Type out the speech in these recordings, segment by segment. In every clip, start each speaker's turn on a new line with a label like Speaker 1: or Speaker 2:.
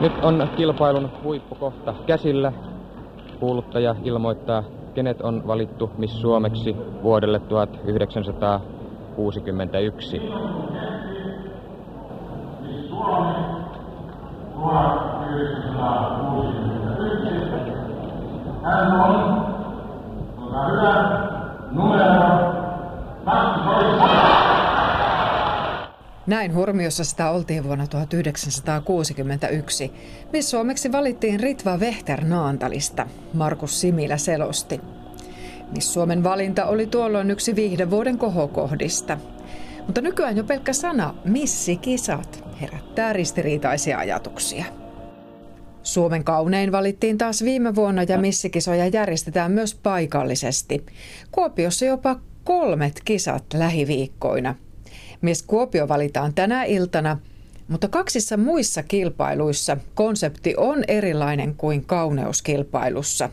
Speaker 1: Nyt on kilpailun huippukohta käsillä. Kuuluttaja ilmoittaa, kenet on valittu Miss Suomeksi vuodelle 1961. Miss Suomi 1961. Hän on, hyvä,
Speaker 2: Näin Hurmiossa sitä oltiin vuonna 1961, missä suomeksi valittiin Ritva Vehter Naantalista, Markus Similä selosti. Miss Suomen valinta oli tuolloin yksi vuoden kohokohdista. Mutta nykyään jo pelkkä sana missikisat herättää ristiriitaisia ajatuksia. Suomen kaunein valittiin taas viime vuonna ja missikisoja järjestetään myös paikallisesti. Kuopiossa jopa kolmet kisat lähiviikkoina – Mies Kuopio valitaan tänä iltana, mutta kaksissa muissa kilpailuissa konsepti on erilainen kuin kauneuskilpailussa.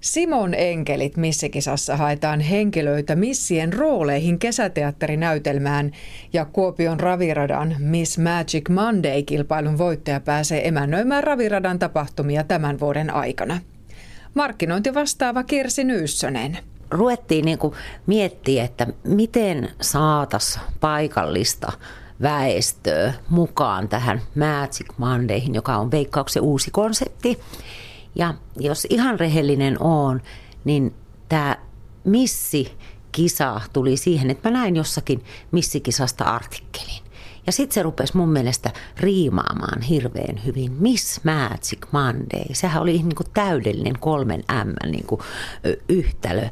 Speaker 2: Simon Enkelit missikisassa haetaan henkilöitä missien rooleihin kesäteatterinäytelmään ja Kuopion Raviradan Miss Magic Monday-kilpailun voittaja pääsee emännöimään Raviradan tapahtumia tämän vuoden aikana. Markkinointi vastaava Kirsi Nyyssönen
Speaker 3: ruvettiin niin kuin miettiä, että miten saatas paikallista väestöä mukaan tähän Magic Mondayhin, joka on veikkauksen uusi konsepti. Ja jos ihan rehellinen on, niin tämä missi-kisa tuli siihen, että mä näin jossakin missikisasta artikkelin. Ja sitten se rupesi mun mielestä riimaamaan hirveän hyvin. Miss Magic Monday. Sehän oli niin kuin täydellinen kolmen M niin kuin yhtälö.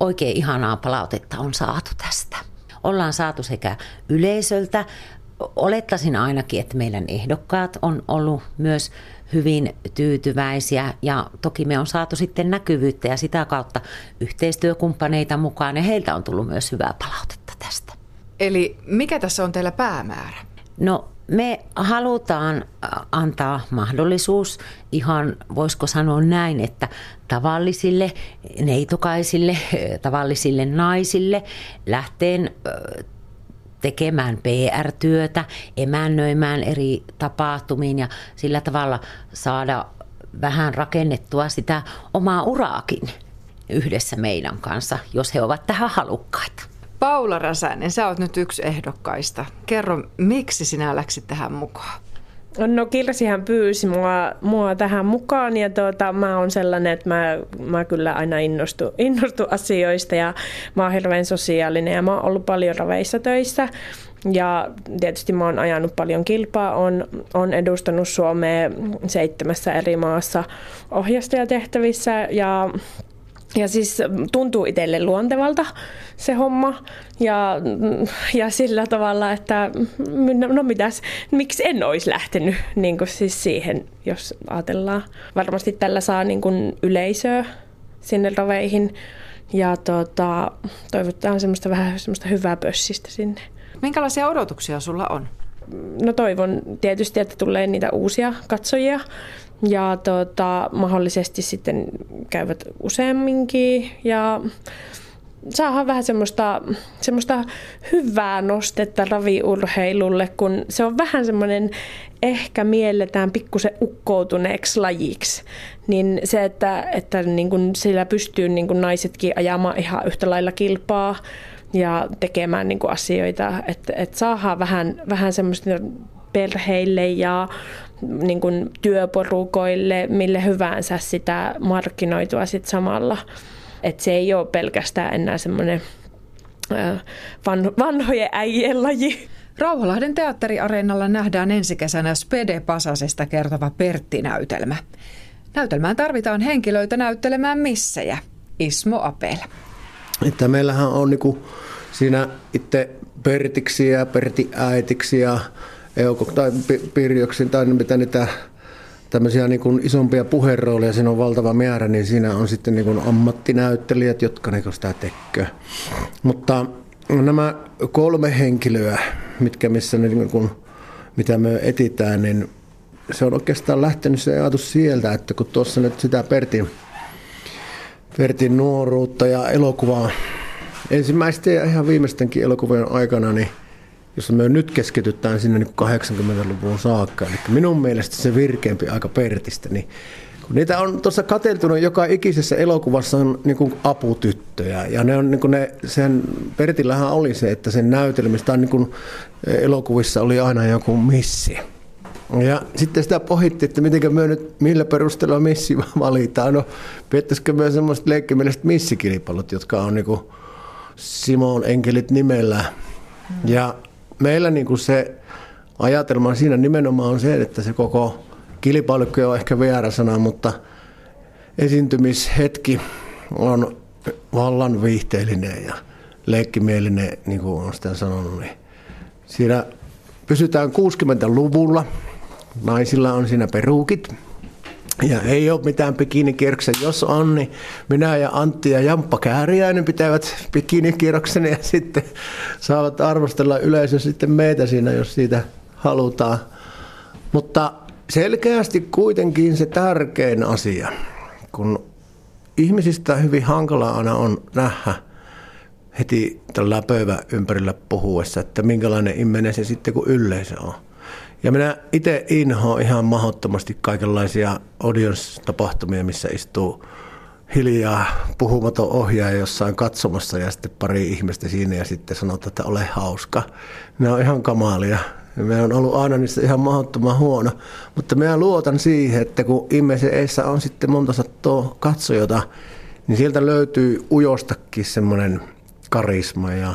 Speaker 3: Oikein ihanaa palautetta on saatu tästä. Ollaan saatu sekä yleisöltä, olettaisin ainakin, että meidän ehdokkaat on ollut myös hyvin tyytyväisiä ja toki me on saatu sitten näkyvyyttä ja sitä kautta yhteistyökumppaneita mukaan ja heiltä on tullut myös hyvää palautetta tästä.
Speaker 2: Eli mikä tässä on teillä päämäärä?
Speaker 3: No me halutaan antaa mahdollisuus ihan, voisiko sanoa näin, että tavallisille neitokaisille, tavallisille naisille lähteen äh, tekemään PR-työtä, emännöimään eri tapahtumiin ja sillä tavalla saada vähän rakennettua sitä omaa uraakin yhdessä meidän kanssa, jos he ovat tähän halukkaita.
Speaker 2: Paula Räsänen, sä oot nyt yksi ehdokkaista. Kerro, miksi sinä läksit tähän mukaan?
Speaker 4: No Kirsihän pyysi mua, mua tähän mukaan ja tuota, mä oon sellainen, että mä, mä kyllä aina innostu, innostu asioista ja mä oon hirveän sosiaalinen ja mä oon ollut paljon raveissa töissä ja tietysti mä oon ajanut paljon kilpaa, on, on edustanut Suomea seitsemässä eri maassa ohjastajatehtävissä ja ja siis tuntuu itselle luontevalta se homma ja, ja sillä tavalla, että no mitäs, miksi en olisi lähtenyt niin kuin siis siihen, jos ajatellaan. Varmasti tällä saa niin kuin yleisöä sinne raveihin ja tota, toivotaan semmoista vähän semmoista hyvää pössistä sinne.
Speaker 2: Minkälaisia odotuksia sulla on?
Speaker 4: No toivon tietysti, että tulee niitä uusia katsojia ja tota, mahdollisesti sitten käyvät useamminkin ja saadaan vähän semmoista, semmoista hyvää nostetta raviurheilulle, kun se on vähän semmoinen ehkä mielletään pikkusen ukkoutuneeksi lajiksi. Niin se, että, että niin kun sillä pystyy niin kun naisetkin ajamaan ihan yhtä lailla kilpaa ja tekemään niin asioita, että, että saadaan vähän, vähän semmoista perheille ja niin kuin työporukoille, mille hyvänsä sitä markkinoitua sit samalla. Et se ei ole pelkästään enää semmoinen vanhojen äijien laji.
Speaker 2: Rauhalahden teatteriareenalla nähdään ensi kesänä Spede Pasasesta kertova Pertti-näytelmä. Näytelmään tarvitaan henkilöitä näyttelemään missejä. Ismo Apel.
Speaker 5: Että meillähän on niinku siinä itse Pertiksi ja Perti äitiksi ja Euko tai Pirjoksi tai mitä niitä tämmöisiä niin kuin isompia puherooleja, siinä on valtava määrä, niin siinä on sitten niin kuin ammattinäyttelijät, jotka niin sitä tekee. Mutta nämä kolme henkilöä, mitkä missä niin kuin, mitä me etitään, niin se on oikeastaan lähtenyt se ajatus sieltä, että kun tuossa nyt sitä Pertin, Pertin nuoruutta ja elokuvaa ensimmäisten ja ihan viimeistenkin elokuvien aikana, niin jos me nyt keskitytään sinne niin 80-luvun saakka, eli minun mielestä se virkeämpi aika Pertistä, niin kun niitä on tuossa kateltunut joka ikisessä elokuvassa on niin kuin aputyttöjä. Ja ne on niin kuin ne, sen, Pertillähän oli se, että sen näytelmistä niin kuin elokuvissa oli aina joku missi. Ja sitten sitä pohitti, että miten me nyt, millä perusteella missi valitaan. No, pitäisikö myös semmoiset leikkimieliset missikilpailut, jotka on niin kuin Simon Enkelit nimellä. Ja meillä niin kuin se ajatelma siinä nimenomaan on se, että se koko kilpailukin on ehkä väärä sana, mutta esiintymishetki on vallan viihteellinen ja leikkimielinen, niin kuin olen sitä sanonut. Niin siinä pysytään 60-luvulla. Naisilla on siinä peruukit. Ja ei ole mitään bikinikierroksen. Jos on, niin minä ja Antti ja Jamppa Kääriäinen pitävät bikinikierroksen ja sitten saavat arvostella yleisö sitten meitä siinä, jos siitä halutaan. Mutta selkeästi kuitenkin se tärkein asia, kun ihmisistä hyvin hankala aina on nähdä heti tällä pöydän ympärillä puhuessa, että minkälainen ihminen se sitten kun yleisö on. Ja minä itse inhoan ihan mahdottomasti kaikenlaisia audience-tapahtumia, missä istuu hiljaa puhumaton ohjaaja jossain katsomassa ja sitten pari ihmistä siinä ja sitten sanotaan, että ole hauska. Ne on ihan kamalia. Me on ollut aina niissä ihan mahdottoman huono, mutta minä luotan siihen, että kun ihmisen eessä on sitten monta sattua katsojota, niin sieltä löytyy ujostakin semmoinen karisma ja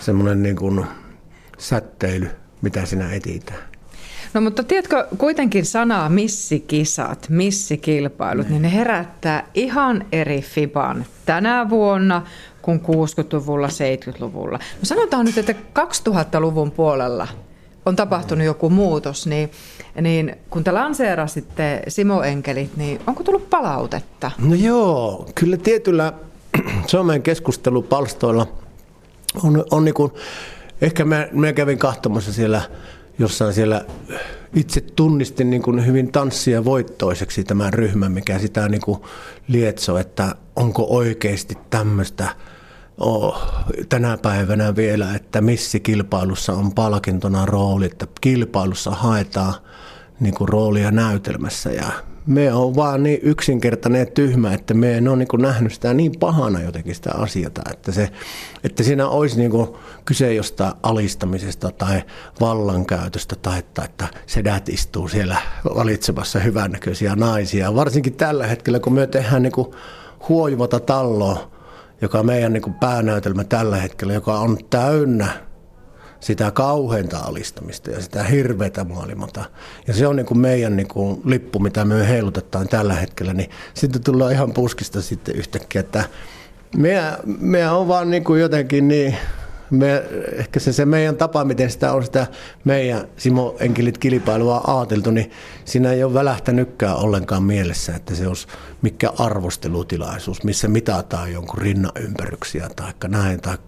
Speaker 5: semmoinen niin kuin säteily, mitä sinä etitään.
Speaker 2: No mutta tiedätkö, kuitenkin sanaa missikisat, missikilpailut, ne. niin ne herättää ihan eri fiban tänä vuonna kuin 60-luvulla, 70-luvulla. No sanotaan nyt, että 2000-luvun puolella on tapahtunut joku muutos, niin, niin kun te lanseerasitte Simo Enkelit, niin onko tullut palautetta?
Speaker 5: No joo, kyllä tietyllä somen keskustelupalstoilla on, on niin kuin, ehkä mä, mä kävin katsomassa siellä jossain siellä itse tunnistin niin kuin hyvin tanssia voittoiseksi tämän ryhmän, mikä sitä niin kuin lietsoo, että onko oikeasti tämmöistä oh, tänä päivänä vielä, että missä kilpailussa on palkintona rooli, että kilpailussa haetaan niin kuin roolia näytelmässä ja me on vaan niin yksinkertainen ja tyhmä, että me en ole niin nähnyt sitä niin pahana jotenkin sitä asiata, että, se, että siinä olisi niin kyse jostain alistamisesta tai vallankäytöstä tai että, että sedät istuu siellä valitsemassa hyvännäköisiä naisia. Varsinkin tällä hetkellä, kun me tehdään niin kuin huojuvata talloa, joka on meidän niin päänäytelmä tällä hetkellä, joka on täynnä sitä kauheinta alistamista ja sitä hirveätä maailmata. Ja se on niin kuin meidän niin kuin lippu, mitä me heilutetaan tällä hetkellä, niin sitten tullaan ihan puskista sitten yhtäkkiä, että me, me on vaan niin kuin jotenkin niin me, ehkä se, se meidän tapa, miten sitä on sitä meidän Simo Enkelit kilpailua ajateltu, niin siinä ei ole välähtänytkään ollenkaan mielessä, että se olisi mikä arvostelutilaisuus, missä mitataan jonkun rinnan ympäryksiä tai näin, tai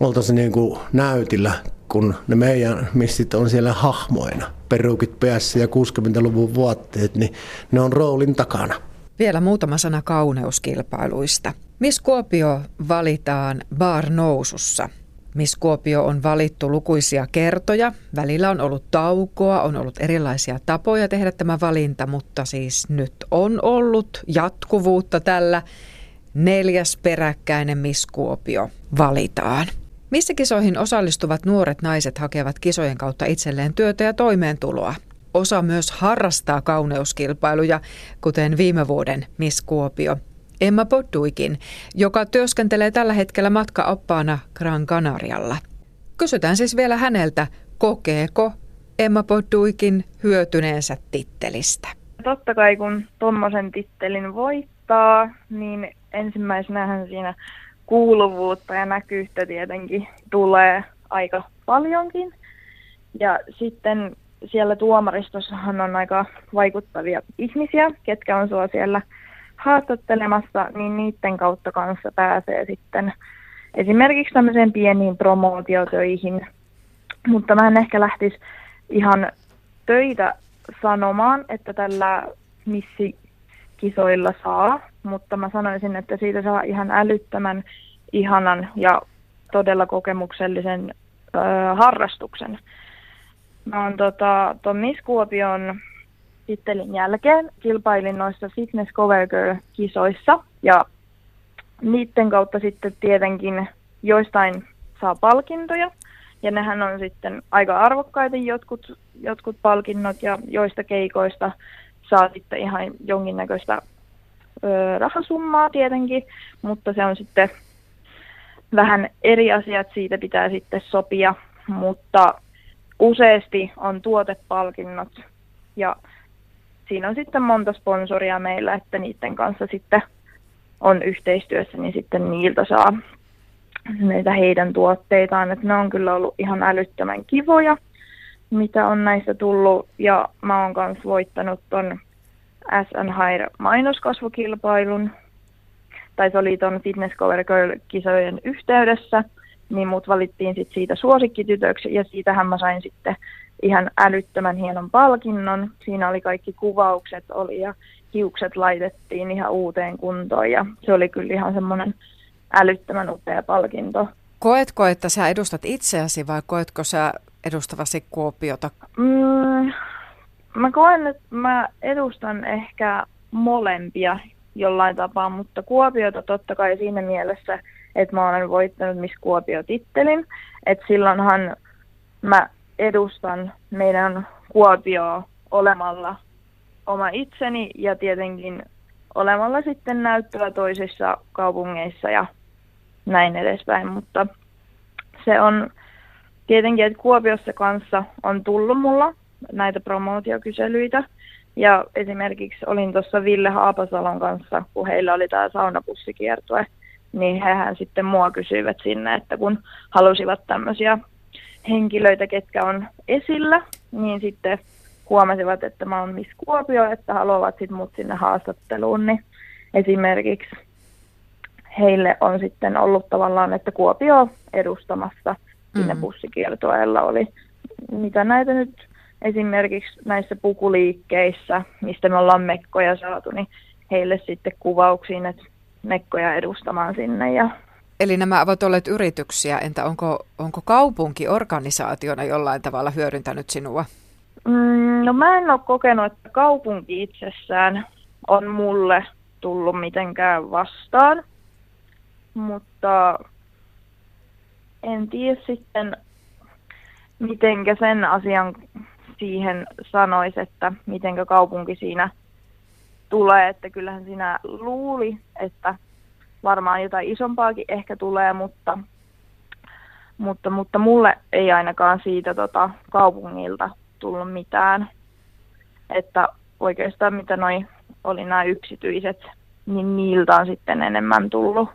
Speaker 5: oltaisiin niin kuin näytillä, kun ne meidän missit on siellä hahmoina, perukit päässä ja 60-luvun vuotteet, niin ne on roolin takana.
Speaker 2: Vielä muutama sana kauneuskilpailuista. Miss Kuopio valitaan bar nousussa. Miss Kuopio on valittu lukuisia kertoja. Välillä on ollut taukoa, on ollut erilaisia tapoja tehdä tämä valinta, mutta siis nyt on ollut jatkuvuutta tällä. Neljäs peräkkäinen Miss Kuopio valitaan. Missä kisoihin osallistuvat nuoret naiset hakevat kisojen kautta itselleen työtä ja toimeentuloa? Osa myös harrastaa kauneuskilpailuja, kuten viime vuoden Miss Kuopio. Emma Podduikin, joka työskentelee tällä hetkellä matkaoppaana Gran Canarialla. Kysytään siis vielä häneltä, kokeeko Emma Podduikin hyötyneensä tittelistä?
Speaker 6: Totta kai kun tuommoisen tittelin voittaa, niin ensimmäisenähän siinä kuuluvuutta ja näkyyttä tietenkin tulee aika paljonkin. Ja sitten siellä tuomaristossahan on aika vaikuttavia ihmisiä, ketkä on sua siellä haastattelemassa, niin niiden kautta kanssa pääsee sitten esimerkiksi tämmöiseen pieniin promootiotöihin. Mutta mä en ehkä lähtisi ihan töitä sanomaan, että tällä missikisoilla saa, mutta mä sanoisin, että siitä saa ihan älyttömän ihanan ja todella kokemuksellisen ö, harrastuksen. Mä oon tota, ton Miss Kuopion tittelin jälkeen kilpailin noissa Fitness Cover Girl-kisoissa ja niiden kautta sitten tietenkin joistain saa palkintoja ja nehän on sitten aika arvokkaita jotkut, jotkut palkinnot ja joista keikoista saa sitten ihan jonkinnäköistä rahasummaa tietenkin, mutta se on sitten vähän eri asiat, siitä pitää sitten sopia, mutta useasti on tuotepalkinnot ja siinä on sitten monta sponsoria meillä, että niiden kanssa sitten on yhteistyössä, niin sitten niiltä saa näitä heidän tuotteitaan. Että ne on kyllä ollut ihan älyttömän kivoja, mitä on näistä tullut. Ja mä oon myös voittanut ton SN Hire mainoskasvukilpailun, tai se oli ton Fitness Cover Girl-kisojen yhteydessä, niin mut valittiin sit siitä suosikkitytöksi, ja siitähän mä sain sitten ihan älyttömän hienon palkinnon. Siinä oli kaikki kuvaukset oli ja hiukset laitettiin ihan uuteen kuntoon ja se oli kyllä ihan semmoinen älyttömän upea palkinto.
Speaker 2: Koetko, että sä edustat itseäsi vai koetko sä edustavasi Kuopiota?
Speaker 6: Mm, mä koen, että mä edustan ehkä molempia jollain tapaa, mutta Kuopiota totta kai siinä mielessä, että mä olen voittanut Miss Kuopio-tittelin. Että silloinhan mä edustan meidän Kuopioa olemalla oma itseni ja tietenkin olemalla sitten näyttävä toisissa kaupungeissa ja näin edespäin, mutta se on tietenkin, että Kuopiossa kanssa on tullut mulla näitä promootiokyselyitä. Ja esimerkiksi olin tuossa Ville Haapasalon kanssa, kun heillä oli tämä saunapussikiertue, niin hehän sitten mua kysyivät sinne, että kun halusivat tämmöisiä henkilöitä, ketkä on esillä, niin sitten huomasivat, että mä oon Miss Kuopio, että haluavat sitten mut sinne haastatteluun, niin esimerkiksi heille on sitten ollut tavallaan, että Kuopio edustamassa sinne mm. oli, mitä näitä nyt esimerkiksi näissä pukuliikkeissä, mistä me ollaan mekkoja saatu, niin heille sitten kuvauksiin, että mekkoja edustamaan sinne ja
Speaker 2: Eli nämä ovat olleet yrityksiä, entä onko, onko kaupunki organisaationa jollain tavalla hyödyntänyt sinua?
Speaker 6: Mm, no mä en ole kokenut, että kaupunki itsessään on mulle tullut mitenkään vastaan, mutta en tiedä sitten, mitenkä sen asian siihen sanoisi, että mitenkä kaupunki siinä tulee, että kyllähän sinä luuli, että varmaan jotain isompaakin ehkä tulee, mutta, mutta, mutta mulle ei ainakaan siitä tota, kaupungilta tullut mitään. Että oikeastaan mitä noin oli nämä yksityiset, niin niiltä on sitten enemmän tullut